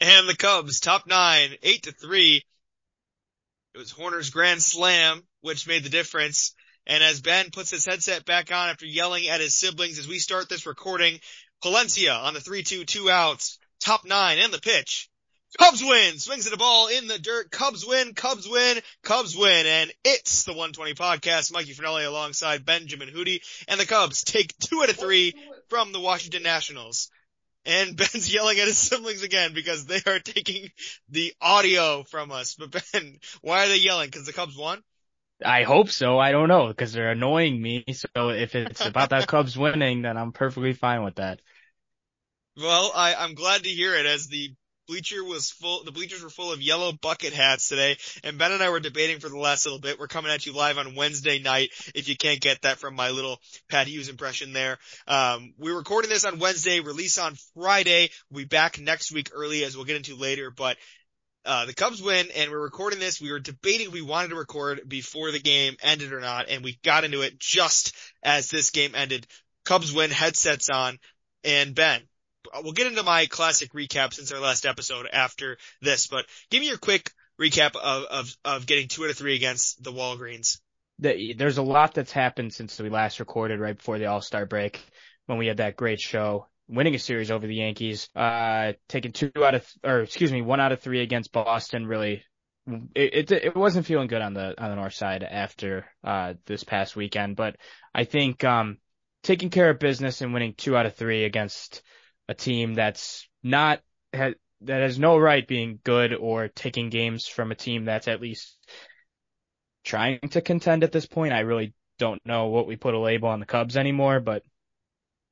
And the Cubs, top nine, eight to three. It was Hoerner's grand slam, which made the difference. And as Ben puts his headset back on after yelling at his siblings as we start this recording, Palencia on the 3-2, two outs, top nine and the pitch. Cubs win, swings at a ball in the dirt. Cubs win, Cubs win, Cubs win. And it's the 120 podcast. Mikey Finelli alongside Benjamin Hootie and the Cubs take two out of three from the Washington Nationals. And Ben's yelling at his siblings again because they are taking the audio from us. But Ben, why are they yelling? Cause the Cubs won? I hope so. I don't know because they're annoying me. So if it's about that Cubs winning, then I'm perfectly fine with that. Well, I, I'm glad to hear it as the bleacher was full, the bleachers were full of yellow bucket hats today, and Ben and I were debating for the last little bit. We're coming at you live on Wednesday night, if you can't get that from my little Pat Hughes impression there. Um, we're recording this on Wednesday, release on Friday. We'll be back next week early, as we'll get into later, but uh, the Cubs win and we're recording this. We were debating we wanted to record before the game ended or not, and we got into it just as this game ended. Cubs win, headsets on, and Ben, we'll get into my classic recap since our last episode after this, but give me your quick recap of, of, of getting two out of three against the Walgreens. There's a lot that's happened since we last recorded right before the All-Star break when we had that great show winning a series over the Yankees, uh, taking two out of, or excuse me, one out of three against Boston. Really, it, it, it wasn't feeling good on the, on the north side after, uh, this past weekend, but I think, um, taking care of business and winning two out of three against a team that's not, ha, that has no right being good or taking games from a team that's at least trying to contend at this point. I really don't know what we put a label on the Cubs anymore, but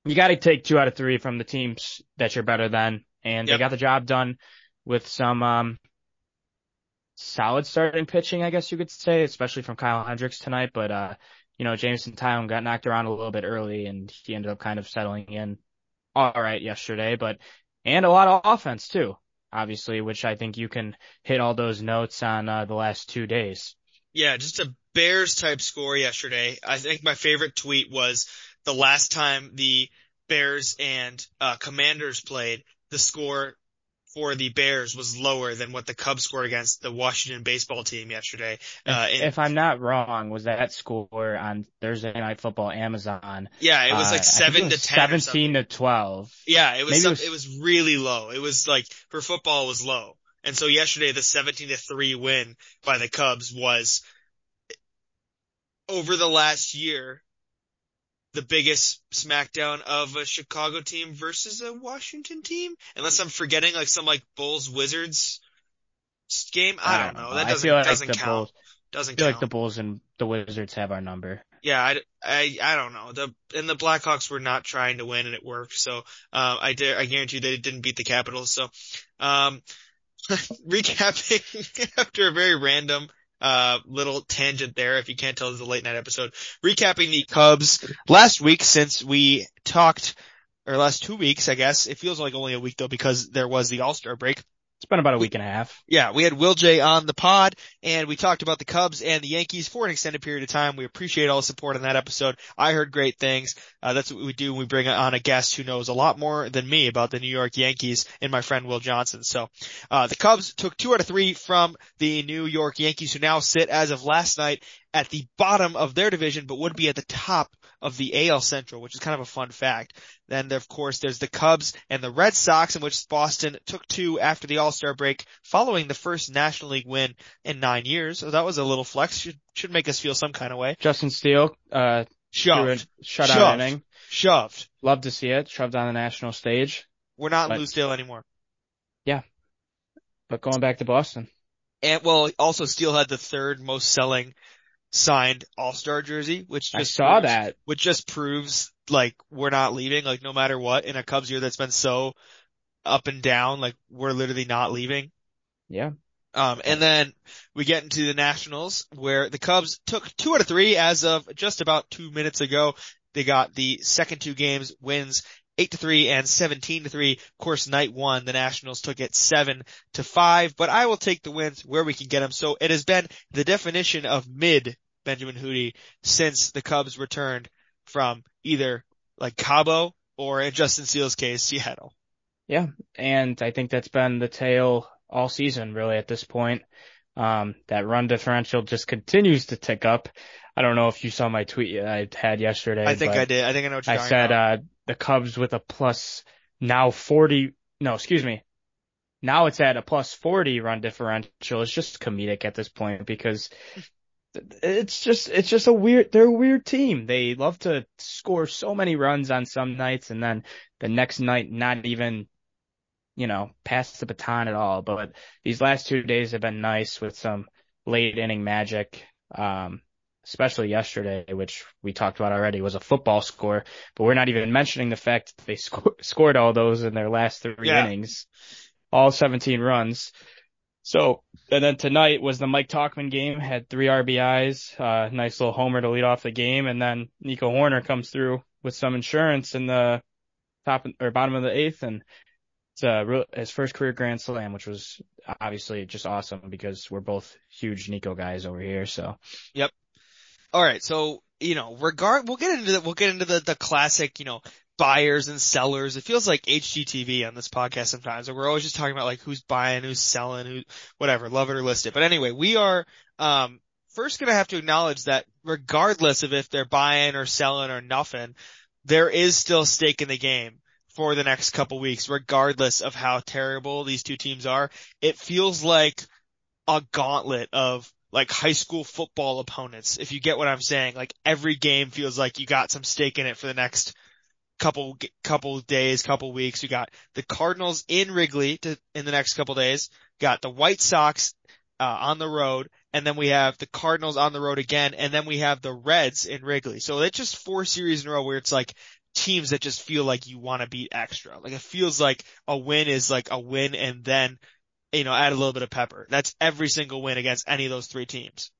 you got to take two out of three from the teams that you're better than, and yep. they got the job done with some um, solid starting pitching, I guess you could say, especially from Kyle Hendricks tonight. But uh, you know, Jameson Taillon got knocked around a little bit early, and he ended up kind of settling in all right yesterday. But and a lot of offense too, obviously, which I think you can hit all those notes on uh, the last two days. Yeah, just a Bears type score yesterday. I think my favorite tweet was the last time the Bears and uh, Commanders played, the score for the Bears was lower than what the Cubs scored against the Washington baseball team yesterday. Uh, if, if, I'm not wrong, was that score on Thursday Night Football Amazon? Yeah, it was like uh, seven to ten. Seventeen to twelve. Yeah, it was, some, it was. It was really low. It was like for football, it was low. And so yesterday, the seventeen to three win by the Cubs was over the last year the biggest smackdown of a Chicago team versus a Washington team, unless I'm forgetting like some like Bulls Wizards game. I don't know. That doesn't like doesn't count. Bulls, doesn't I feel count. like the Bulls and the Wizards have our number. Yeah, I, I, I don't know. The and the Blackhawks were not trying to win and it worked. So um, I dare I guarantee they didn't beat the Capitals. So um, recapping after a very random uh, little tangent there. If you can't tell, it's a late night episode recapping the Cubs last week since we talked, or last two weeks, I guess. It feels like only a week though because there was the All-Star break. It's been about a week and a half. Yeah, we had Will J on the pod and we talked about the Cubs and the Yankees for an extended period of time. We appreciate all the support on that episode. I heard great things. Uh, that's what we do. when We bring on a guest who knows a lot more than me about the New York Yankees and my friend Will Johnson. So, uh, the Cubs took two out of three from the New York Yankees who now sit as of last night at the bottom of their division, but would be at the top of the AL Central, which is kind of a fun fact. Then, of course, there's the Cubs and the Red Sox, in which Boston took two after the All-Star break, following the first National League win in nine years. So that was a little flex. Should should make us feel some kind of way. Justin Steele, uh, shoved, shoved. inning, shoved. Love to see it, shoved on the national stage. We're not but, Steele anymore. Yeah, but going back to Boston. And well, also Steele had the third most selling signed All-Star jersey, which just I saw proves, that. Which just proves like we're not leaving, like no matter what in a Cubs year that's been so up and down, like we're literally not leaving. Yeah. Um, and then we get into the Nationals where the Cubs took two out of three as of just about two minutes ago. They got the second two games wins eight to three and 17 to three. Of course, night one, the Nationals took it seven to five, but I will take the wins where we can get them. So it has been the definition of mid Benjamin Hootie since the Cubs returned from either like Cabo or in Justin Steele's case, Seattle. Yeah, and I think that's been the tale all season really at this point. Um, that run differential just continues to tick up. I don't know if you saw my tweet I had yesterday. I think I did. I think I know what you're I said, about. uh, the Cubs with a plus now 40, no, excuse me. Now it's at a plus 40 run differential. It's just comedic at this point because it's just, it's just a weird, they're a weird team. They love to score so many runs on some nights and then the next night not even, you know, pass the baton at all. But these last two days have been nice with some late inning magic. Um, especially yesterday, which we talked about already, was a football score, but we're not even mentioning the fact that they sco- scored all those in their last three Yeah. innings, all 17 runs. So, and then tonight was the Mike Tauchman game, had three RBIs, uh, nice little homer to lead off the game, and then Nico Hoerner comes through with some insurance in the top or bottom of the eighth, and it's real, his first career grand slam, which was obviously just awesome because we're both huge Nico guys over here. So All right, so you know, regard we'll get into the, we'll get into the the classic, you know, buyers and sellers. It feels like HGTV on this podcast sometimes, we're always just talking about like who's buying, who's selling, who whatever, love it or list it. But anyway, we are um first gonna have to acknowledge that regardless of if they're buying or selling or nothing, there is still stake in the game for the next couple weeks, regardless of how terrible these two teams are. It feels like a gauntlet of like high school football opponents, if you get what I'm saying. Like every game feels like you got some stake in it for the next couple couple days, couple weeks. You got the Cardinals in Wrigley to, in the next couple days. Got the White Sox uh, on the road, and then we have the Cardinals on the road again, and then we have the Reds in Wrigley. So it's just four series in a row where it's like teams that just feel like you want to beat extra. Like it feels like a win is like a win, and then you know add a little bit of pepper. That's every single win against any of those three teams.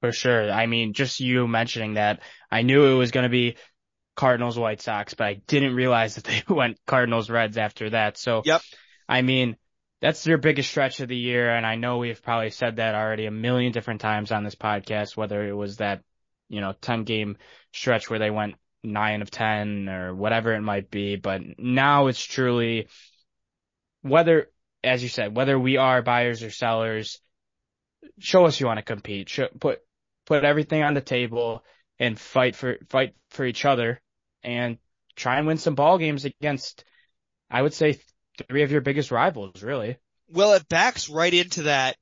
For sure. I mean, just you mentioning that, I knew it was going to be Cardinals White Sox, but I didn't realize that they went Cardinals Reds after that. So, Yep. I mean, that's their biggest stretch of the year. And I know we've probably said that already a million different times on this podcast, whether it was that, you know, 10 game stretch where they went nine of 10 or whatever it might be. But now it's truly whether, as you said, whether we are buyers or sellers, show us you want to compete. Show, put put everything on the table and fight for fight for each other and try and win some ball games against I would say three of your biggest rivals, really. Well, it backs right into that,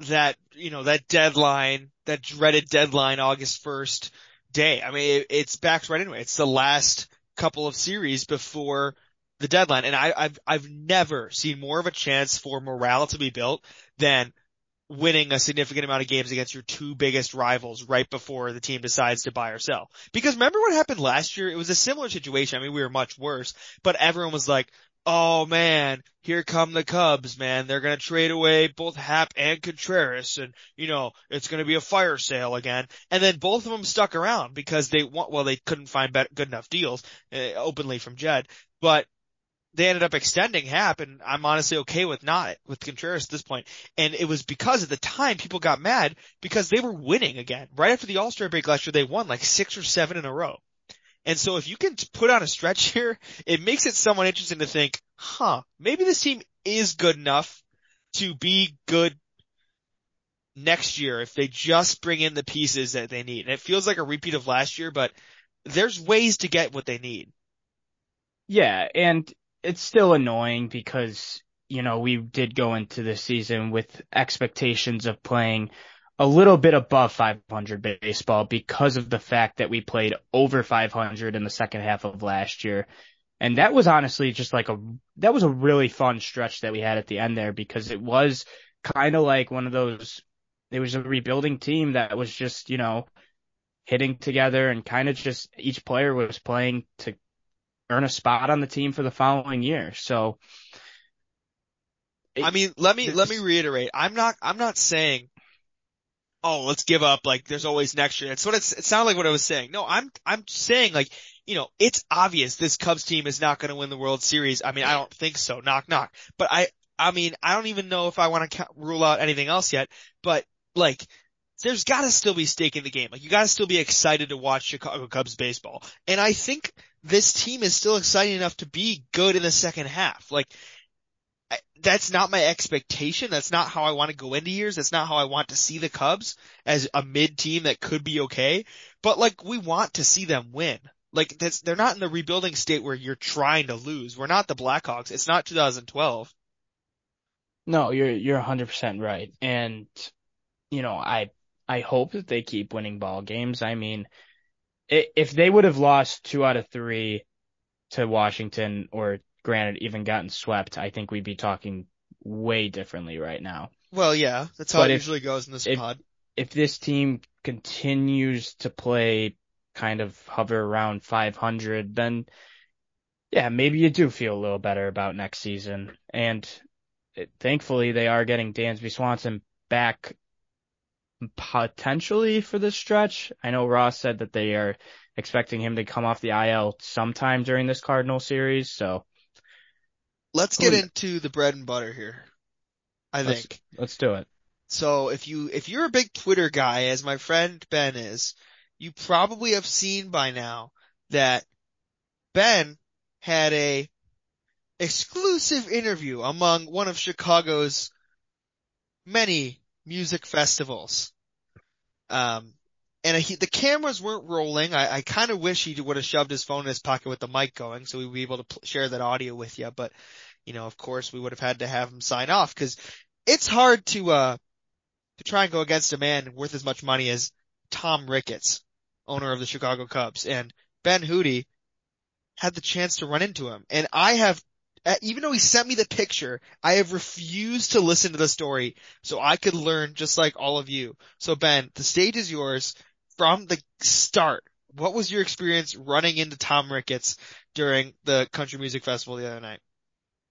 that, you know, that deadline, that dreaded deadline August 1st day. I mean, it, it's backed right into it. It's the last couple of series before the deadline. And I, I've, I've never seen more of a chance for morale to be built than winning a significant amount of games against your two biggest rivals right before the team decides to buy or sell. Because remember what happened last year? It was a similar situation. I mean, we were much worse, but everyone was like, oh man, here come the Cubs, man. They're gonna trade away both Happ and Contreras and, you know, it's gonna be a fire sale again. And then both of them stuck around because they want, well, they couldn't find bet- good enough deals, uh, openly from Jed, but they ended up extending Happ, and I'm honestly okay with not with Contreras at this point. And it was because at the time people got mad because they were winning again. Right after the All Star break last year, they won like six or seven in a row. And so if you can put on a stretch here, it makes it somewhat interesting to think, huh, maybe this team is good enough to be good next year if they just bring in the pieces that they need. And it feels like a repeat of last year, but there's ways to get what they need. Yeah, and it's still annoying because, you know, we did go into the season with expectations of playing a little bit above 500 baseball because of the fact that we played over 500 in the second half of last year. And that was honestly just like a, that was a really fun stretch that we had at the end there because it was kind of like one of those, it was a rebuilding team that was just, you know, hitting together and kind of just each player was playing to earn a spot on the team for the following year. So, I mean, let me, let me reiterate. I'm not, I'm not saying, oh, let's give up. Like there's always next year. It's what it's, it sounded like what I was saying. No, I'm, I'm saying like, you know, it's obvious this Cubs team is not going to win the World Series. I mean, I don't think so. Knock, knock. But I, I mean, I don't even know if I want to rule out anything else yet, but like, there's gotta still be stake in the game. Like, you gotta still be excited to watch Chicago Cubs baseball. And I think this team is still exciting enough to be good in the second half. Like, I, that's not my expectation. That's not how I want to go into years. That's not how I want to see the Cubs as a mid team that could be okay. But like, we want to see them win. Like, that's, they're not in the rebuilding state where you're trying to lose. We're not the Blackhawks. It's not 2012. No, you're, you're 100% right. And, you know, I, I hope that they keep winning ball games. I mean, if they would have lost two out of three to Washington or granted even gotten swept, I think we'd be talking way differently right now. Well, yeah, that's how But it if- usually goes in this if- pod. If this team continues to play kind of hover around 500, then yeah, maybe you do feel a little better about next season. And it, thankfully they are getting Dansby Swanson back potentially for this stretch. I know Ross said that they are expecting him to come off the IL sometime during this Cardinal series. So Let's get into the bread and butter here. I Let's- think. let's do it. So if you, if you're a big Twitter guy, as my friend Ben is, you probably have seen by now that Ben had a exclusive interview among one of Chicago's many music festivals. Um, and he, the cameras weren't rolling. I, I kind of wish he would have shoved his phone in his pocket with the mic going so we'd be able to pl- share that audio with you. But, you know, of course we would have had to have him sign off because it's hard to, uh, to try and go against a man worth as much money as Tom Ricketts, owner of the Chicago Cubs, and Ben Hootie had the chance to run into him. And I have, even though he sent me the picture, I have refused to listen to the story so I could learn just like all of you. So Ben, the stage is yours from the start. What was your experience running into Tom Ricketts during the country music festival the other night?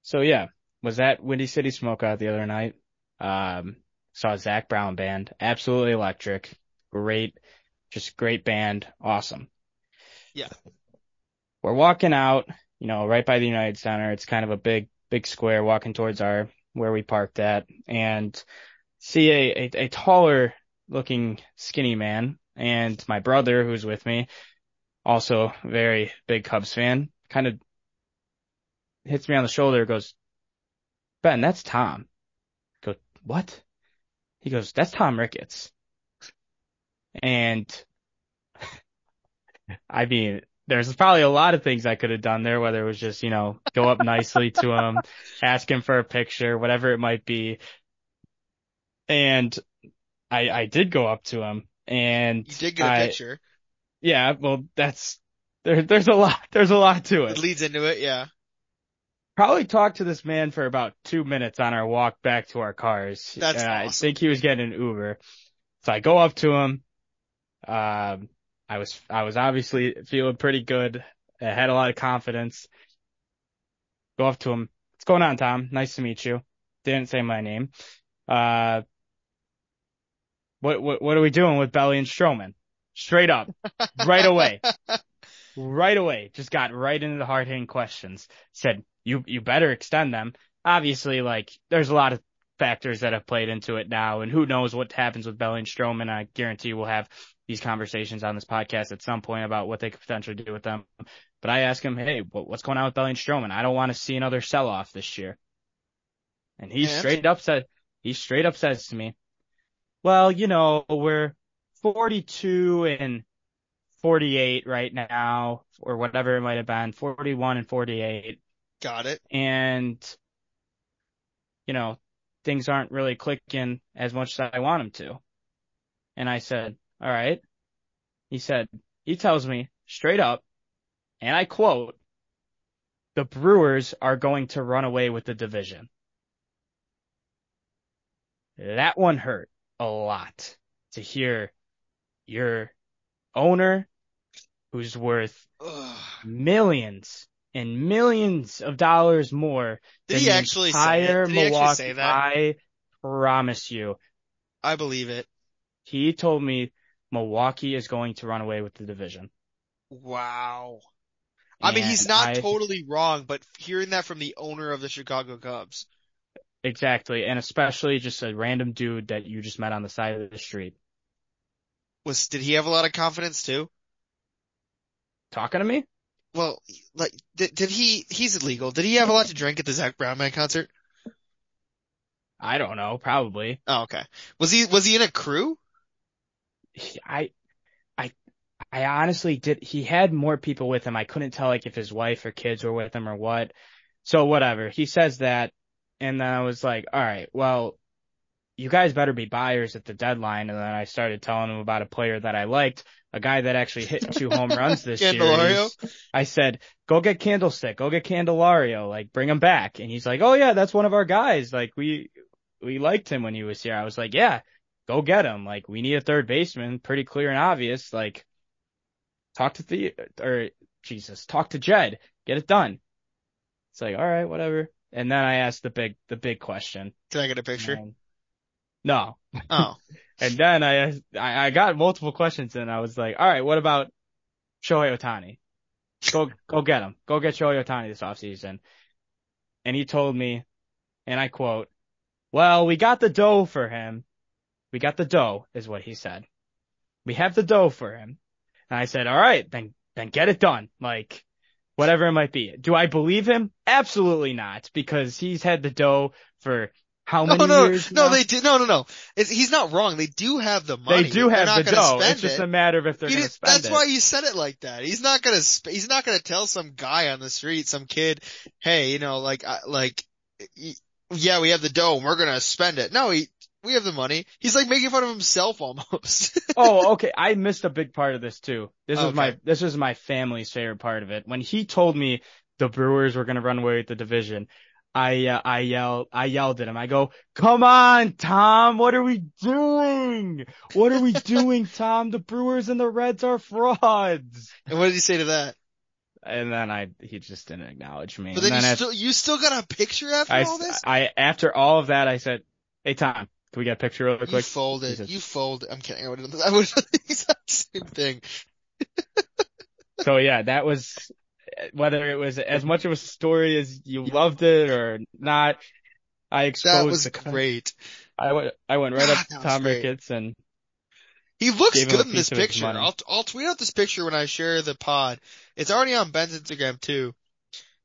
So yeah, was at Windy City Smokeout the other night. Um, saw Zac Brown band, absolutely electric, great, just great band, awesome. Yeah. We're walking out, you know, right by the United Center. It's kind of a big, big square walking towards our, where we parked at and see a, a, a taller looking skinny man and my brother who's with me, also very big Cubs fan, kind of hits me on the shoulder, goes, Ben, that's Tom. I go, what? He goes, that's Tom Ricketts. And I mean, there's probably a lot of things I could have done there, whether it was just, you know, go up nicely to him, ask him for a picture, whatever it might be. And I, I did go up to him and You did get a I- picture. yeah, well, that's, there, there's a lot, there's a lot to It it. leads into it, yeah. Probably talked to this man for about two minutes on our walk back to our cars. That's Uh, I think he was getting an Uber. So I go up to him. Um, I was, I was obviously feeling pretty good. I had a lot of confidence. Go up to him. What's going on, Tom? Nice to meet you. Didn't say my name. Uh, what, what, what are we doing with Belly and Stroman? Straight up. Right away. right away. Just got right into the hard hitting questions. Said, you, you better extend them. Obviously, like, there's a lot of factors that have played into it now, and who knows what happens with Belly and Stroman. I guarantee we'll have these conversations on this podcast at some point about what they could potentially do with them. But I ask him, hey, what's going on with Belly and Stroman? I don't want to see another sell off this year. And he And? straight up said, he straight up says to me, well, you know, we're 42 and 48 right now, or whatever it might have been, 41 and 48. Got it. And, you know, things aren't really clicking as much as I want them to. And I said, all right. He said, he tells me straight up, and I quote, the Brewers are going to run away with the division. That one hurt a lot to hear your owner who's worth Ugh. millions and millions of dollars more Did than he the actually say entire it? Did he actually Milwaukee. say that? I promise you. I believe it. He told me Milwaukee is going to run away with the division. Wow. I mean, he's not I- totally wrong, but hearing that from the owner of the Chicago Cubs. Exactly. And especially just a random dude that you just met on the side of the street. Was, did he have a lot of confidence too? Talking to me? well, like, did, did he, he's illegal. Did he have a lot to drink at the Zac Brown Band concert? I don't know, probably. Oh, okay. Was he, was he in a crew? I, I, I honestly did, he had more people with him. I couldn't tell like if his wife or kids were with him or what. So whatever. He says that. And then I was like, all right, well, you guys better be buyers at the deadline. And then I started telling him about a player that I liked, a guy that actually hit two home runs this year. I said, go get Candlestick, go get Candelario, like bring him back. And he's like, oh yeah, that's one of our guys. Like we, we liked him when he was here. I was like, yeah, go get him. Like we need a third baseman, pretty clear and obvious. Like talk to the, or Jesus, talk to Jed, get it done. It's like, all right, whatever. And then I asked the big, the big question. Can I get a picture? And- no. Oh, And then I, asked- I, I got multiple questions and I was like, all right, what about Shohei Ohtani? Go, go get him. Go get Shohei Ohtani this offseason. And he told me, and I quote, well, we got the dough for him. We got the dough is what he said. We have the dough for him. And I said, all right, then, then get it done. Like, whatever it might be. Do I believe him? Absolutely not, because he's had the dough for how no, many no, years? no, now? they do, no, no, no. It's, he's not wrong. They do have the money. They do have the dough. It's just a matter of if they're going to spend that's it. why you said it like that. He's not gonna, sp- he's not gonna tell some guy on the street, some kid, hey, you know, like, like, yeah, we have the dough and we're gonna spend it. No, he, we have the money. He's like making fun of himself almost. oh, okay. I missed a big part of this too. This was Okay. my this was my family's favorite part of it. When he told me the Brewers were going to run away with the division, I uh, I yelled I yelled at him. I go, "Come on, Tom! What are we doing? What are we doing, Tom? The Brewers and the Reds are frauds." and what did he say to that? And then I he just didn't acknowledge me. But and then you then still, you still got a picture after I, all this? I after all of that I said, "Hey Tom, can we get a picture real You quick?" folded. Jesus. You folded. I'm kidding. I would I would exact same thing. So yeah, that was whether it was as much of a story as you loved it or not. I exposed That was the great. I went I went right up ah, to Tom great. Ricketts and He looks Gave him a good in this piece of his picture. I'll I'll tweet out this picture when I share the pod. It's already on Ben's Instagram too.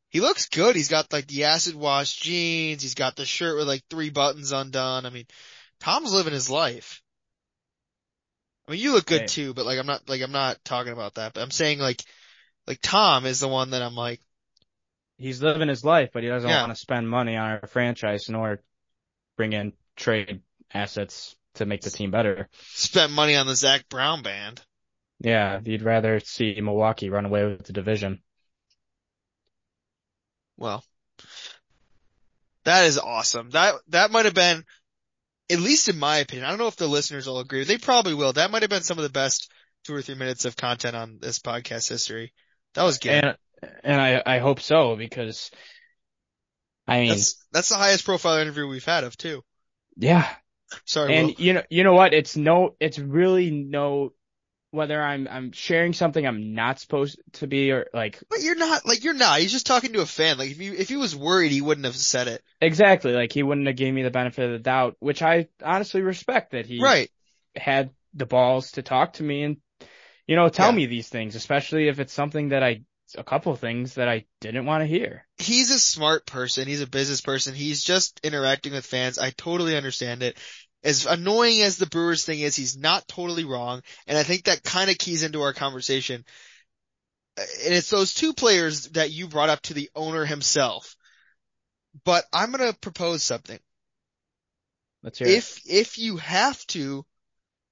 He looks good. He's got like the acid wash jeans. He's got the shirt with like three buttons undone. I mean, Tom's living his life. I mean, you look good Hey. too, but like I'm not like I'm not talking about that. But I'm saying like like Tom is the one that I'm like he's living his life, but he doesn't Yeah. want to spend money on our franchise nor bring in trade assets to make the team better. Spend money on the Zac Brown band. Yeah, you'd rather see Milwaukee run away with the division. Well, that is awesome. That that might have been, at least in my opinion. I don't know if the listeners will agree. They probably will. That might have been some of the best two or three minutes of content on this podcast history. That was good. And and I I hope so because I mean That's that's the highest profile interview we've had of too. yeah Sorry, And Will. you know, you know what? It's no, it's really no, whether I'm, I'm sharing something I'm not supposed to be or like, But you're not like you're not. He's just talking to a fan. Like if you if he was worried, he wouldn't have said it. exactly, like he wouldn't have gave me the benefit of the doubt, which I honestly respect that he Right. had the balls to talk to me and, you know, tell Yeah. me these things, especially if it's something that I, a couple things that I didn't want to hear. he's a smart person. He's a business person. He's just interacting with fans. I totally understand it. As annoying as the Brewers thing is, he's not totally wrong. And I think that kind of keys into our conversation. And it's those two players that you brought up to the owner himself. But I'm going to propose something. Let's hear it. If, if you have to,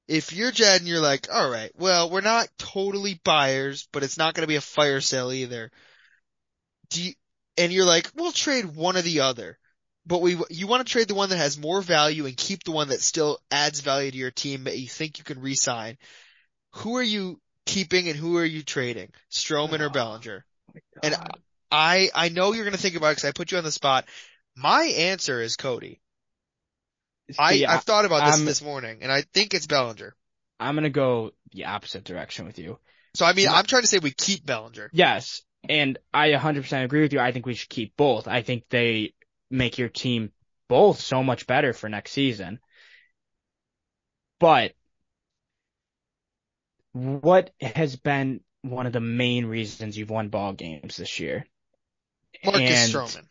if you're Jed and you're like, all right, well, we're not totally buyers, but it's not going to be a fire sale either. Do you, and you're like, we'll trade one or the other, but we, you want to trade the one that has more value and keep the one that still adds value to your team that you think you can re-sign. Who are you keeping and who are you trading? Stroman or Oh. Bellinger? and I, I know you're going to think about it because I put you on the spot. My answer is Cody. I, See, I've thought about this I'm- this morning and I think it's Bellinger. I'm gonna go the opposite direction with you. So I mean, Yeah. I'm trying to say we keep Bellinger. Yes, and I 100% agree with you. I think we should keep both. I think they make your team both so much better for next season. But what has been one of the main reasons you've won ball games this year. Marcus And Stroman.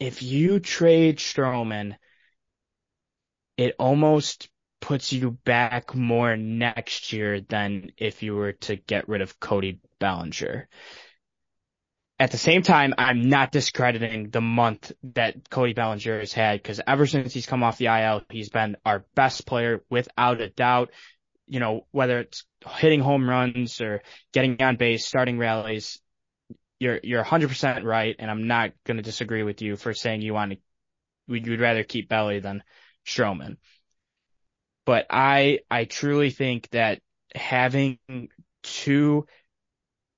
If you trade Stroman, it almost puts you back more next year than if you were to get rid of Cody Bellinger. At the same time, I'm not discrediting the month that Cody Bellinger has had because ever since he's come off the IL, he's been our best player without a doubt. You know, whether it's hitting home runs or getting on base, starting rallies, you're, you're 100% right. And I'm not going to disagree with you for saying you want to, you'd rather keep Belly than Stroman. But I, I truly think that having two,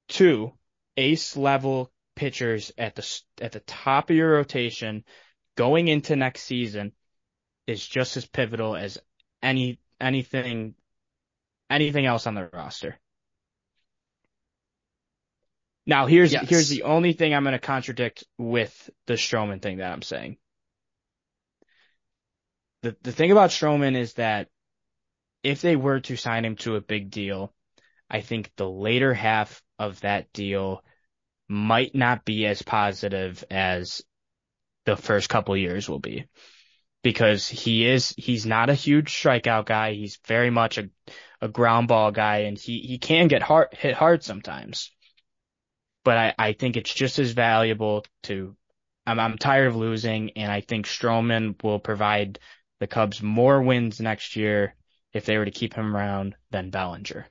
two ace level pitchers at the, at the top of your rotation going into next season is just as pivotal as any, anything, anything else on the roster. Now here's, Yes. here's the only thing I'm going to contradict with the Stroman thing that I'm saying. The, the thing about Stroman is that if they were to sign him to a big deal, I think the later half of that deal might not be as positive as the first couple years will be. Because he is, he's not a huge strikeout guy. He's very much a, a ground ball guy and he, he can get hard, hit hard sometimes. But I, I think it's just as valuable to, I'm, I'm tired of losing and I think Stroman will provide the Cubs more wins next year if they were to keep him around than Bellinger.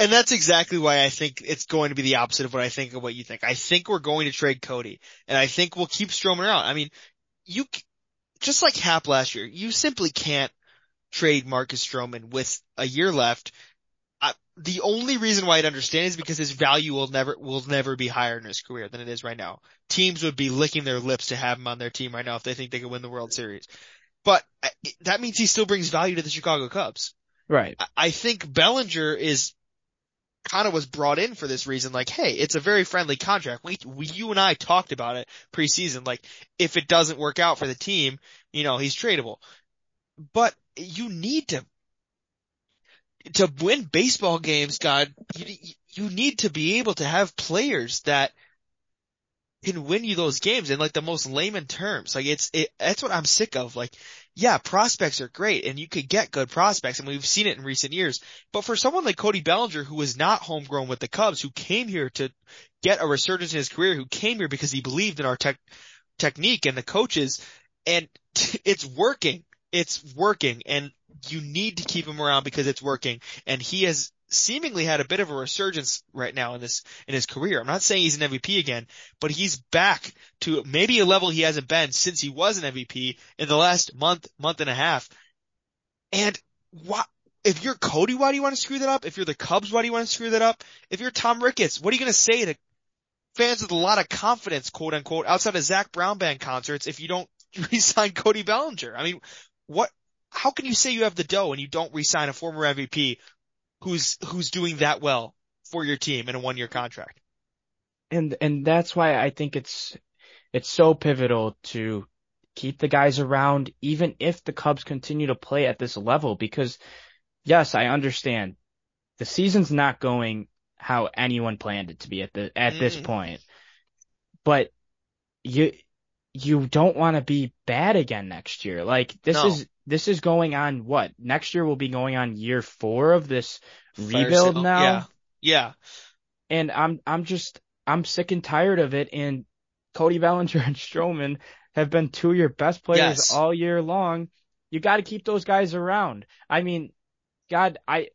And that's exactly why I think it's going to be the opposite of what I think of what you think. I think we're going to trade Cody and I think we'll keep Stroman around. I mean, you, just like Happ last year, you simply can't trade Marcus Stroman with a year left. I, the only reason why I'd understand is because his value will never, will never be higher in his career than it is right now. Teams would be licking their lips to have him on their team right now if they think they could win the World Series. But that means he still brings value to the Chicago Cubs. Right. I- I think Bellinger is kind of was brought in for this reason. Like, hey, it's a very friendly contract. We, we, you and I talked about it preseason. Like, if it doesn't work out for the team, you know, he's tradable. But you need to, to win baseball games, God, you, you need to be able to have players that can win you those games in like the most layman terms. Like it's, it, that's what I'm sick of. Like, yeah, prospects are great and you could get good prospects and we've seen it in recent years. But for someone like Cody Bellinger who was not homegrown with the Cubs, who came here to get a resurgence in his career, who came here because he believed in our tech, technique and the coaches and it's working. It's working and you need to keep him around because it's working and he has seemingly had a bit of a resurgence right now in this, in his career. I'm not saying he's an MVP again, but he's back to maybe a level he hasn't been since he was an MVP in the last month, month and a half. And why, if you're Cody, why do you want to screw that up? If you're the Cubs, why do you want to screw that up? If you're Tom Ricketts, what are you going to say to fans with a lot of confidence, quote unquote, outside of Zac Brown band concerts if you don't re-sign Cody Bellinger? I mean, what, how can you say you have the dough and you don't re-sign a former MVP who's, who's doing that well for your team in a one year contract? And, and that's why I think it's, it's so pivotal to keep the guys around, even if the Cubs continue to play at this level, because yes, I understand the season's not going how anyone planned it to be at the, at this Mm. point, but you, you don't want to be bad again next year. Like this No. is, this is going on what? Next year will be going on year four of this Fire rebuild sale. now. Yeah. Yeah. And I'm, I'm just, I'm sick and tired of it. And Cody Bellinger and Stroman have been two of your best players Yes. all year long. You got to keep those guys around. I mean, God, I,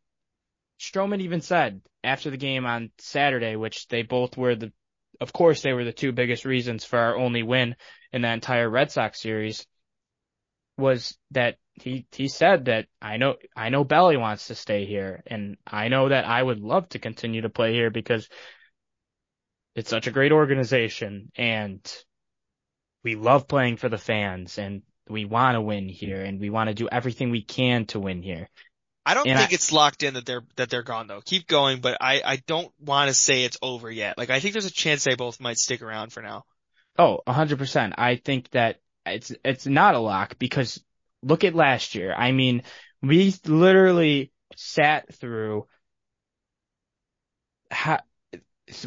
Stroman even said after the game on Saturday, which they both were the, of course, they were the two biggest reasons for our only win in that entire Red Sox series, was that he, he said that I know, I know Belly wants to stay here and I know that I would love to continue to play here because it's such a great organization and we love playing for the fans and we want to win here and we want to do everything we can to win here. I don't And think I- it's locked in that they're that they're gone though. Keep going, but I I don't want to say it's over yet. Like I think there's a chance they both might stick around for now. Oh, a hundred percent. I think that it's, it's not a lock because look at last year. I mean, we literally sat through ha-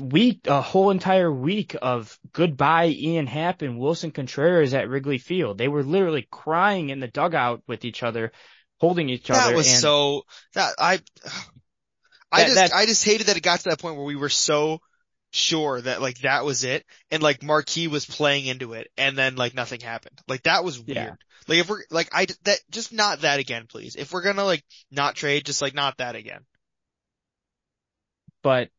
week, a whole entire week of goodbye Ian Happ and Willson Contreras at Wrigley Field. They were literally crying in the dugout with each other, holding each that other. was and so that I I That- just that- I just hated that it got to that point where we were so sure that like that was it and like Marquee was playing into it and then like nothing happened. Like that was weird. Yeah. Like if we're like I that just not that again please. If we're going to like not trade just like not that again. but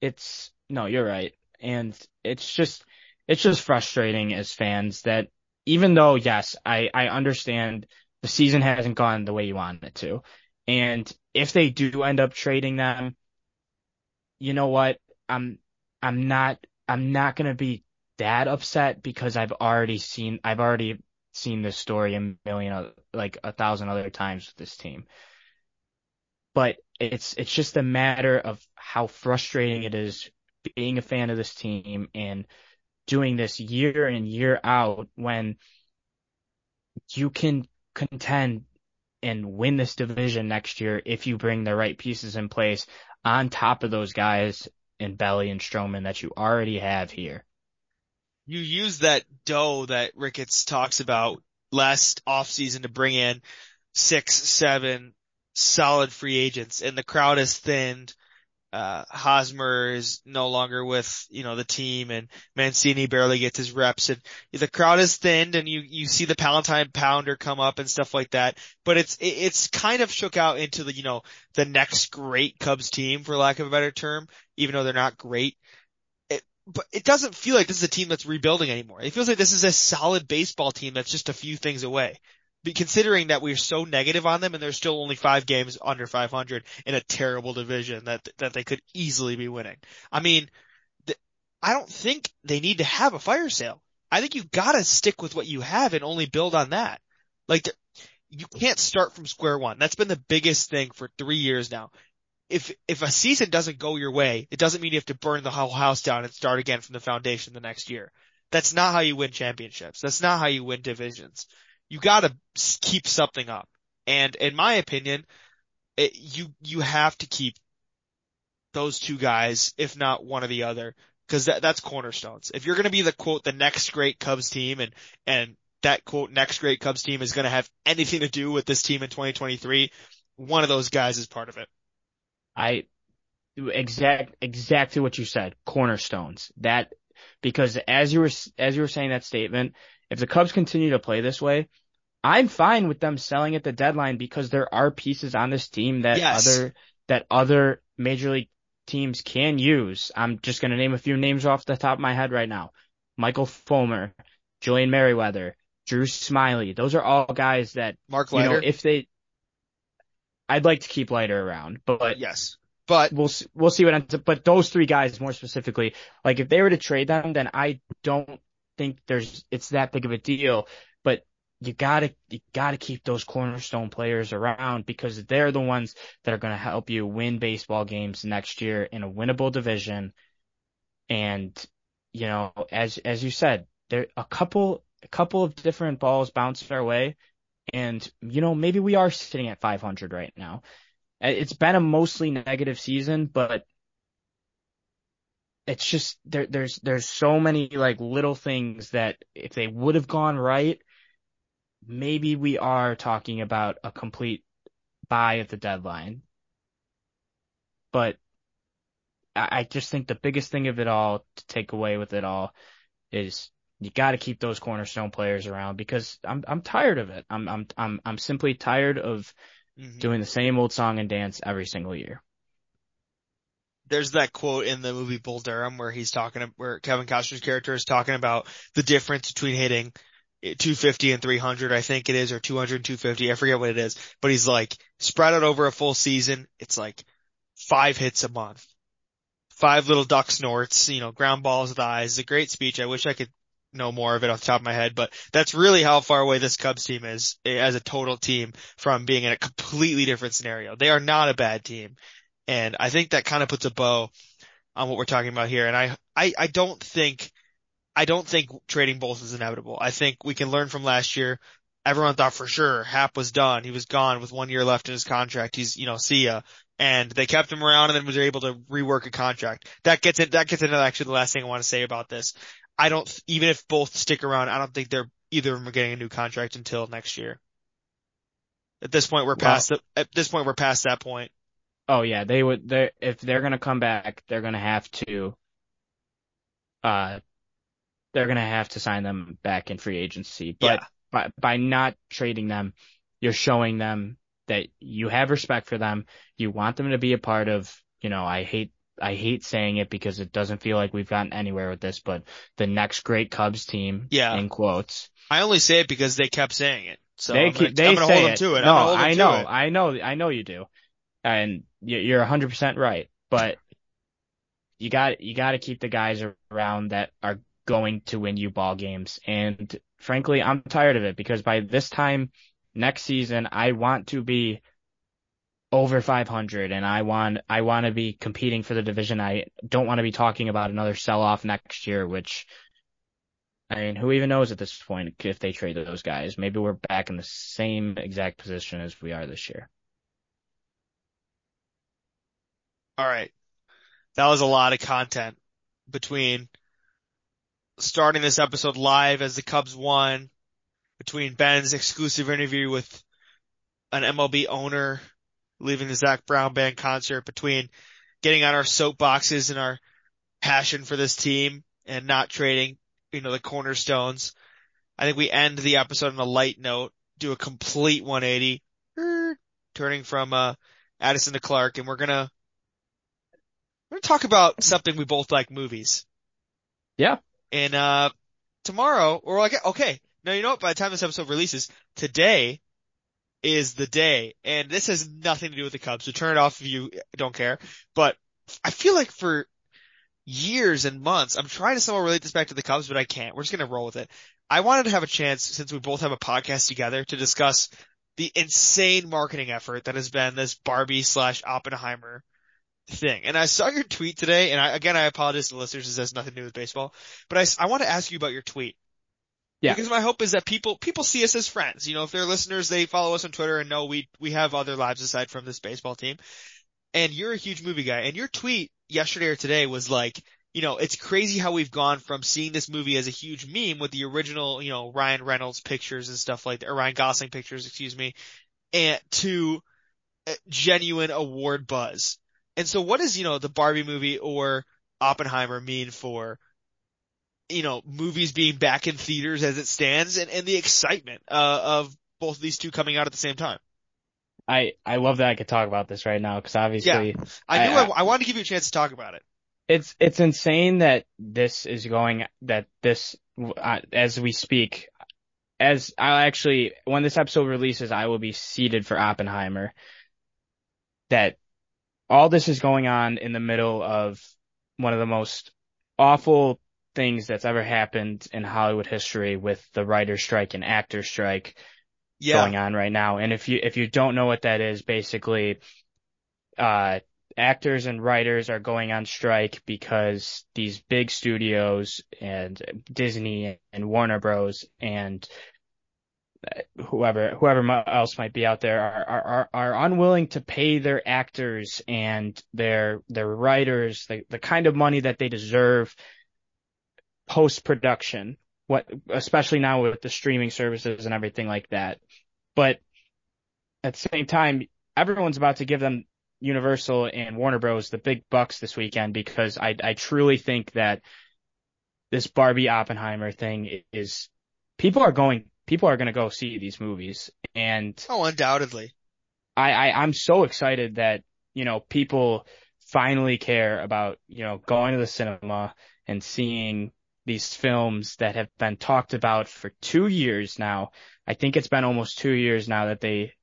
it's no, you're right. And it's just it's just frustrating as fans that even though yes, I I understand the season hasn't gone the way you want it to. And if they do end up trading them, you know what? I'm I'm not I'm not to be that upset because I've already seen I've already seen this story a million like a thousand other times with this team. But it's it's just a matter of how frustrating it is being a fan of this team and doing this year in year out when you can contend and win this division next year if you bring the right pieces in place on top of those guys in Belly and Stroman that you already have here. You use that dough that Ricketts talks about last offseason to bring in six, seven solid free agents and the crowd is thinned. Uh, Hosmer is no longer with, you know, the team and Mancini barely gets his reps and the crowd is thinned and you, you see the Palatine pounder come up and stuff like that. But it's, it, it's kind of shook out into the, you know, the next great Cubs team for lack of a better term, even though they're not great. It, but it doesn't feel like this is a team that's rebuilding anymore. It feels like this is a solid baseball team that's just a few things away. Considering that we're so negative on them and there's still only five games under 500 in a terrible division that, that they could easily be winning. I mean, th- I don't think they need to have a fire sale. I think you gotta stick with what you have and only build on that. Like, you can't start from square one. That's been the biggest thing for three years now. If, if a season doesn't go your way, it doesn't mean you have to burn the whole house down and start again from the foundation the next year. That's not how you win championships. That's not how you win divisions you gotta keep something up. And in my opinion, it, you, you have to keep those two guys, if not one or the other, cause that, that's cornerstones. If you're gonna be the quote, the next great Cubs team and, and that quote, next great Cubs team is gonna have anything to do with this team in 2023, one of those guys is part of it. I do exact exactly what you said, cornerstones. That because as you were as you were saying that statement, if the Cubs continue to play this way, I'm fine with them selling at the deadline because there are pieces on this team that Yes. other that other major league teams can use. I'm just going to name a few names off the top of my head right now. Michael Fulmer, Julian Merryweather, Drew Smyly. Those are all guys that, Mark you know, Leiter. if they, I'd like to keep Leiter around, but yes. But we'll see, we'll see what ends up. But those three guys more specifically, like if they were to trade them, then I don't think there's it's that big of a deal. But you gotta you gotta keep those cornerstone players around because they're the ones that are gonna help you win baseball games next year in a winnable division. And you know, as as you said, there a couple a couple of different balls bounced our way, and you know maybe we are sitting at 500 right now. Uh, It's been a mostly negative season, but it's just there there's there's so many like little things that if they would have gone right, maybe we are talking about a complete buy at the deadline. But I, I just think the biggest thing of it all to take away with it all is you got to keep those cornerstone players around because I'm I'm tired of it. I'm I'm I'm I'm simply tired of Mhm. doing the same old song and dance every single year. There's that quote in the movie Bull Durham where he's talking, where Kevin Costner's character is talking about the difference between hitting 250 and 300, I think it is, or 200 and 250. I forget what it is, but he's like, spread out over a full season. It's like five hits a month, five little duck snorts, you know, ground balls with eyes. It's a great speech. I wish I could know more of it off the top of my head, but that's really how far away this Cubs team is as a total team from being in a completely different scenario. They are not a bad team. And I think that kind of puts a bow on what we're talking about here. And I, I, I don't think, I don't think trading both is inevitable. I think we can learn from last year. Everyone thought for sure Happ was done. He was gone with one year left in his contract. He's, you know, see ya. and they kept him around and then was able to rework a contract. That gets it, that gets into actually the last thing I want to say about this. I don't, even if both stick around, I don't think they're, either of them are getting a new contract until next year. At this point, we're past the, at this point, we're past that point. Oh yeah, they would. They if they're gonna come back, they're gonna have to. Uh, they're gonna have to sign them back in free agency. But Yeah. by by not trading them, you're showing them that you have respect for them. You want them to be a part of. You know, I hate I hate saying it because it doesn't feel like we've gotten anywhere with this, but the next great Cubs team. Yeah. In quotes. I only say it because they kept saying it. So they I'm gonna, keep, they I'm gonna say hold them it. to it. No, I know. I know, I know you do, and you- you're 100% right. But you got you got to keep the guys around that are going to win you ball games. And frankly, I'm tired of it because by this time next season, I want to be over 500, and I want I want to be competing for the division. I don't want to be talking about another sell off next year, which. I mean, who even knows at this point if they trade those guys? Maybe we're back in the same exact position as we are this year. All right. That was a lot of content between starting this episode live as the Cubs won, between Ben's exclusive interview with an MLB owner, leaving the Zac Brown band concert, between getting on our soapboxes and our passion for this team and not trading, you know, the cornerstones. I think we end the episode on a light note, do a complete 180, er, turning from, uh, Addison to Clark, and we're gonna, we're gonna talk about something we both like movies. Yeah. And, uh, tomorrow, or like, okay, now you know what, by the time this episode releases, today is the day, and this has nothing to do with the Cubs, so turn it off if you don't care, but I feel like for years and months, I'm trying to somehow relate this back to the Cubs, but I can't. We're just gonna roll with it. I wanted to have a chance, since we both have a podcast together, to discuss the insane marketing effort that has been this Barbie slash Oppenheimer thing. And I saw your tweet today, and I, again, I apologize to the listeners, this has nothing to do with baseball, but I, I want to ask you about your tweet. Yeah. Because my hope is that people, people see us as friends. You know, if they're listeners, they follow us on Twitter and know we, we have other lives aside from this baseball team. And you're a huge movie guy, and your tweet yesterday or today was like, you know, it's crazy how we've gone from seeing this movie as a huge meme with the original, you know, Ryan Reynolds pictures and stuff like that, or Ryan Gosling pictures, excuse me, and to genuine award buzz. And so what does, you know, the Barbie movie or Oppenheimer mean for, you know, movies being back in theaters as it stands and, and the excitement, uh, of both of these two coming out at the same time? I, I love that I could talk about this right now because obviously yeah, I knew I, I- I wanted to give you a chance to talk about it. it's, it's insane that this is going, that this, uh, as we speak, as I'll actually, when this episode releases, I will be seated for Oppenheimer. That all this is going on in the middle of one of the most awful things that's ever happened in Hollywood history with the writer's strike and actor strike. Yeah. going on right now. And if you if you don't know what that is, basically, uh, actors and writers are going on strike because these big studios and Disney and Warner Bros. and whoever whoever else might be out there are, are are unwilling to pay their actors and their their writers the the kind of money that they deserve post production what especially now with the streaming services and everything like that. But at the same time everyone's about to give them Universal and Warner Bros. the big bucks this weekend because I I truly think that this Barbie Oppenheimer thing is people are going people are going to go see these movies and Oh, undoubtedly. I, I I'm so excited that you know people finally care about you know going to the cinema and seeing these films that have been talked about for two years now. I think it's been almost two years now that they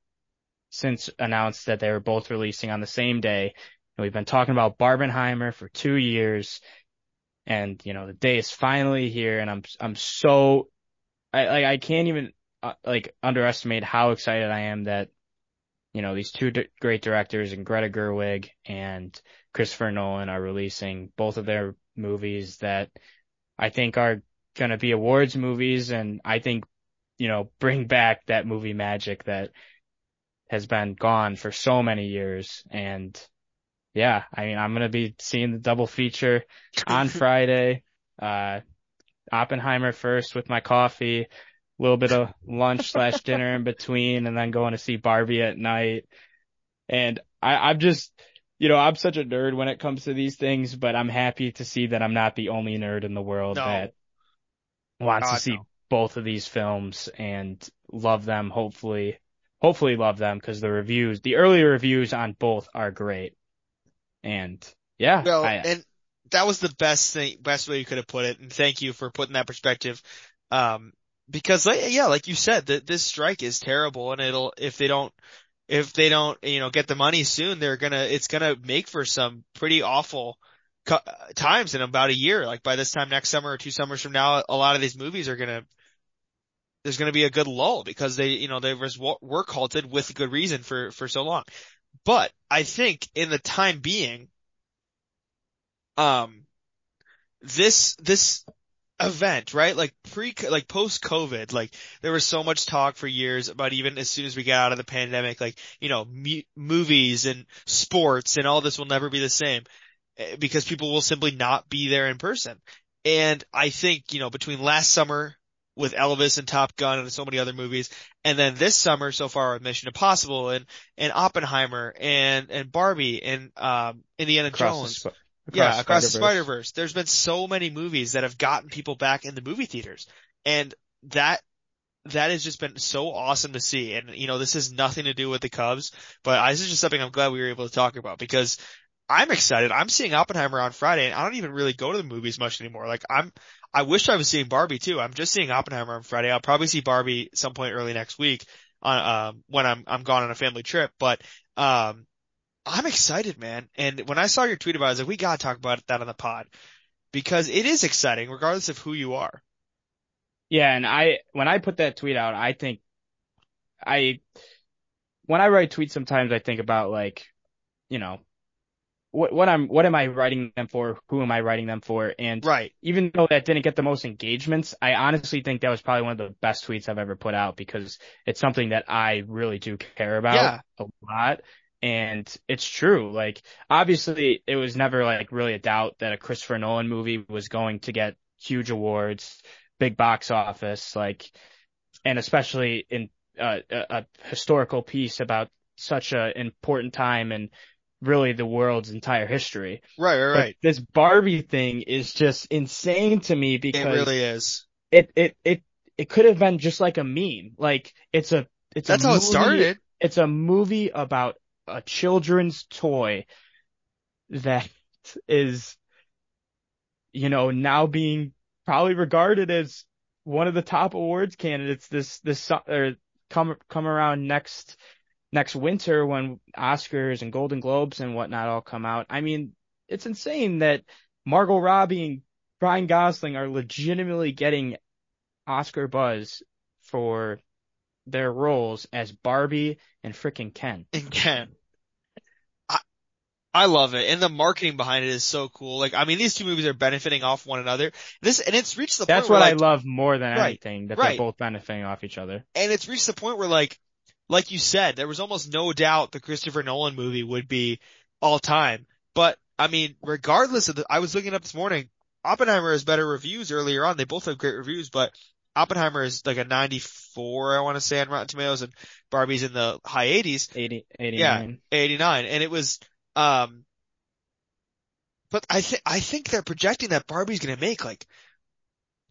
since announced that they were both releasing on the same day. And we've been talking about Barbenheimer for two years. And, you know, the day is finally here and I'm, I'm so, I, like, I can't even, uh, like, underestimate how excited I am that, you know, these two di- great directors and Greta Gerwig and Christopher Nolan are releasing both of their movies that I think are going to be awards movies and I think, you know, bring back that movie magic that has been gone for so many years. And yeah, I mean, I'm gonna be seeing the double feature on Friday. Uh, Oppenheimer first with my coffee, a little bit of lunch slash dinner in between, and then going to see Barbie at night. And I, I'm just, you know, I'm such a nerd when it comes to these things, but I'm happy to see that I'm not the only nerd in the world No. that wants God, to see no. both of these films and love them. Hopefully, hopefully love them because the reviews, the early reviews on both are great. And yeah, Well, I, and that was the best thing, best way you could have put it. And thank you for putting that perspective. Um, because like, yeah, like you said, that this strike is terrible and it'll, if they don't, if they don't, you know, get the money soon, they're gonna, it's gonna make for some pretty awful cu- times in about a year. Like by this time next summer or two summers from now, a lot of these movies are gonna, there's gonna be a good lull because they, you know, they was work halted with good reason for, for so long. But I think in the time being, um, this, this event, right? Like pre, like post COVID, like there was so much talk for years about even as soon as we got out of the pandemic, like, you know, mu- movies and sports and all this will never be the same eh, because people will simply not be there in person. And I think, you know, between last summer with Elvis and Top Gun and so many other movies, and then this summer so far with Mission Impossible and, and Oppenheimer and, and Barbie and, um, Indiana across Jones the, sp- yeah, across the Spider-Verse. Spider Verse. There's been so many movies that have gotten people back in the movie theaters, and that that has just been so awesome to see. And you know, this has nothing to do with the Cubs, but this is just something I'm glad we were able to talk about because I'm excited. I'm seeing Oppenheimer on Friday, and I don't even really go to the movies much anymore. Like I'm, I wish I was seeing Barbie too. I'm just seeing Oppenheimer on Friday. I'll probably see Barbie some point early next week on um when I'm I'm gone on a family trip, but um. I'm excited, man. And when I saw your tweet about it, I was like, we gotta talk about that on the pod. Because it is exciting, regardless of who you are. Yeah, and I when I put that tweet out, I think I when I write tweets sometimes I think about like, you know, what what I'm what am I writing them for? Who am I writing them for? And Right. even though that didn't get the most engagements, I honestly think that was probably one of the best tweets I've ever put out because it's something that I really do care about Yeah. a lot. And it's true. Like, obviously it was never like really a doubt that a Christopher Nolan movie was going to get huge awards, big box office, like, and especially in uh, a, a historical piece about such an important time and really the world's entire history. Right, right, But right. this Barbie thing is just insane to me because It really is. it it it it could have been just like a meme. Like it's a it's That's a how it started. It's a movie about a children's toy that is you know now being probably regarded as one of the top awards candidates this this or come come around next next winter when Oscars and Golden Globes and whatnot all come out. I mean, it's insane that Margot Robbie and Ryan Gosling are legitimately getting Oscar buzz for their roles as Barbie and freaking Ken. And Ken. I, love it. And the marketing behind it is so cool. Like, I mean, these two movies are benefiting off one another. This, and it's reached the That's point That's what where I like, love more than Right, anything, that right. they're both benefiting off each other. and it's reached the point where like, like you said, there was almost no doubt the Christopher Nolan movie would be all time. But I mean, regardless of the, I was looking up this morning, Oppenheimer has better reviews earlier on. They both have great reviews, but Oppenheimer is like a 94, I want to say on Rotten Tomatoes and Barbie's in the high 80s, 80, 89. 89. And it was, um, but I think, I think they're projecting that Barbie's going to make like,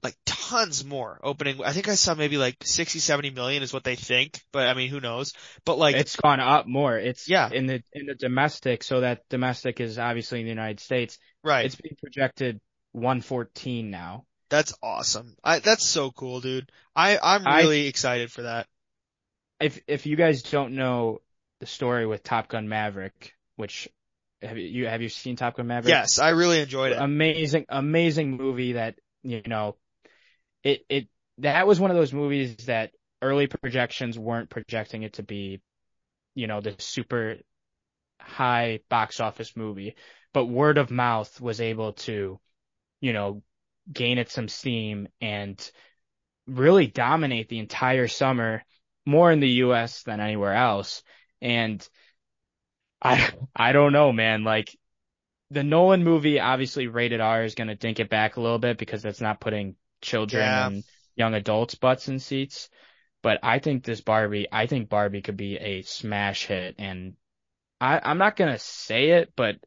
like tons more opening. I think I saw maybe like 60, 70 million is what they think, but I mean, who knows? But like, it's gone up more. It's Yeah. in the in the domestic, so that domestic is obviously in the United States. right. It's being projected 114 now. That's awesome. I, that's so cool, dude. I, I'm I- really excited for that. If if you guys don't know the story with Top Gun Maverick, which have you have you seen Top Gun Maverick? Yes, I really enjoyed it. amazing, amazing movie that, you know, it, it, that was one of those movies that early projections weren't projecting it to be, you know, the super high box office movie, but word of mouth was able to, you know, gain it some steam and really dominate the entire summer, more in the US than anywhere else. And I I don't know, man. Like the Nolan movie, obviously rated R is gonna dink it back a little bit because that's not putting children Yeah. and young adults butts in seats. But I think this Barbie, I think Barbie could be a smash hit, and I I'm not gonna say it, but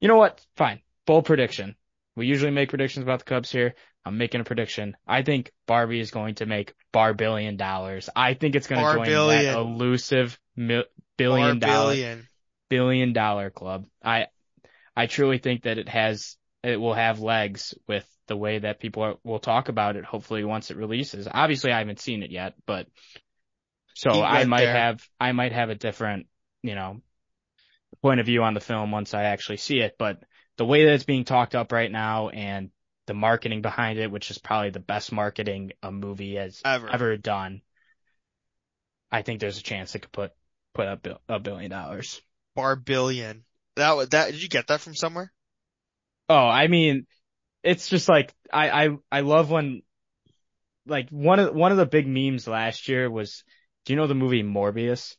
you know what? Fine, bold prediction. We usually make predictions about the Cubs here. I'm making a prediction. I think Barbie is going to make bar billion dollars. I think it's going to join that elusive mil- billion dollar Barbillion. Billion dollar club. I I truly think that it has it will have legs with the way that people are, will talk about it. Hopefully, once it releases. Obviously, I haven't seen it yet, but so I might there. have I might have a different you know point of view on the film once I actually see it. But the way that it's being talked up right now and the marketing behind it, which is probably the best marketing a movie has Ever. ever done, I think there's a chance it could put put up a billion dollars. Barbillion. That wa- that did you get that from somewhere? Oh, I mean, it's just like I I I love when like one of one of the big memes last year was do you know the movie Morbius?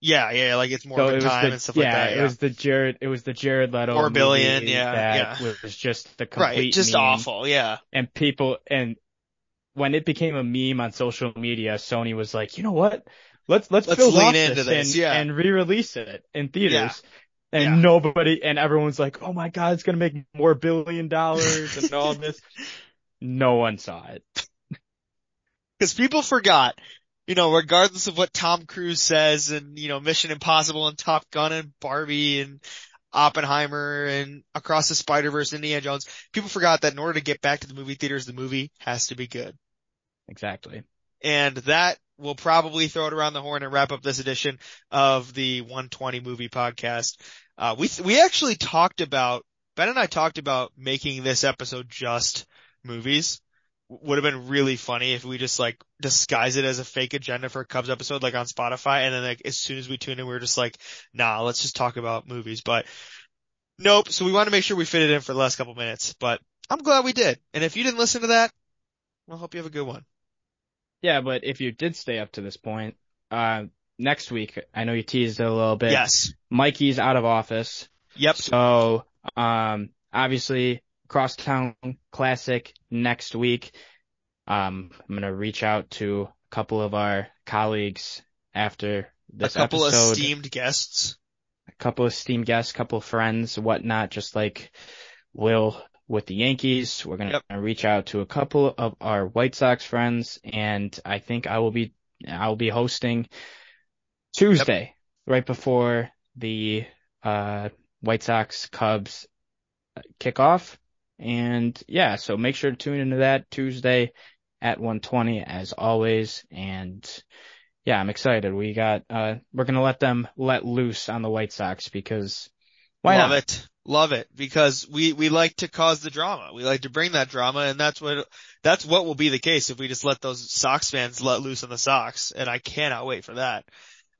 Yeah, yeah, like it's more So of it a time the and stuff yeah, like that. Yeah, it was the Jared it was the Jared Leto Four billion, movie yeah, that yeah. was just the complete right, just awful. Yeah. And people and when it became a meme on social media, Sony was like, you know what? Let's let's, Let's lean into this, this, and, yeah. and re-release it in theaters. Yeah. And Yeah. nobody and everyone's like, oh my god, it's gonna make more billion dollars and all this. No one saw it. Because people forgot, you know, regardless of what Tom Cruise says and, you know, Mission Impossible and Top Gun and Barbie and Oppenheimer and Across the Spider-Verse, and Indiana Jones, people forgot that in order to get back to the movie theaters, the movie has to be good. Exactly. And that will probably throw it around the horn and wrap up this edition of the 120 movie podcast. Uh, we, we actually talked about, Ben and I talked about making this episode just movies. Would have been really funny if we just like disguise it as a fake agenda for a Cubs episode like on Spotify and then like as soon as we tune in we were just like, nah, let's just talk about movies. But nope. So we want to make sure we fit it in for the last couple minutes, but I'm glad we did. And if you didn't listen to that, well, hope you have a good one. Yeah, but if you did stay up to this point, uh, next week, I know you teased it a little bit. Yes. Mikey's out of office. Yep. So, um, obviously, Crosstown Classic next week. Um, I'm gonna reach out to a couple of our colleagues after this a couple episode. of esteemed guests. a couple of esteemed guests, a couple of friends, whatnot, just like Will with the Yankees. We're gonna Yep. reach out to a couple of our White Sox friends, and I think I will be I will be hosting Tuesday, right before the uh White Sox Cubs kickoff. And yeah, so make sure to tune into that Tuesday at 120 as always. And yeah, I'm excited. We got, uh, we're going to let them let loose on the White Sox because why Love not? it. Love it. Because we, we like to cause the drama. We like to bring that drama and that's what, that's what will be the case if we just let those Sox fans let loose on the Sox. And I cannot wait for that.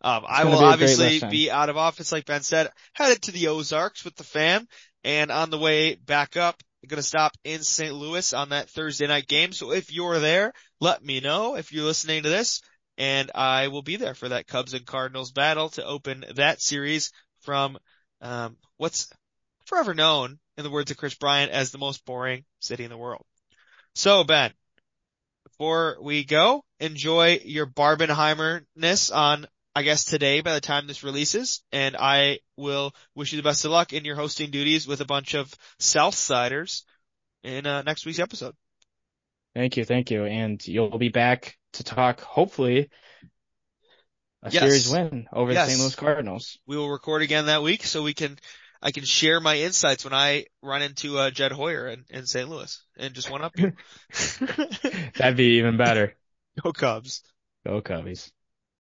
Um, I will be obviously be out of office, like Ben said, headed to the Ozarks with the fam and on the way back up, I'm going to stop in St. Louis on that Thursday night game. So if you're there, let me know if you're listening to this and I will be there for that Cubs and Cardinals battle to open that series from, um, what's forever known in the words of Kris Bryant as the most boring city in the world. So Ben, before we go, enjoy your Barbenheimer-ness on, I guess today by the time this releases, and I will wish you the best of luck in your hosting duties with a bunch of Southsiders in uh, next week's episode. Thank you. Thank you. And you'll be back to talk, hopefully, a Yes. series win over Yes. the St. Louis Cardinals. We will record again that week so we can, I can share my insights when I run into uh, Jed Hoyer in, in St. Louis and just one up. Here. That'd be even better. Go Cubs. Go Cubbies.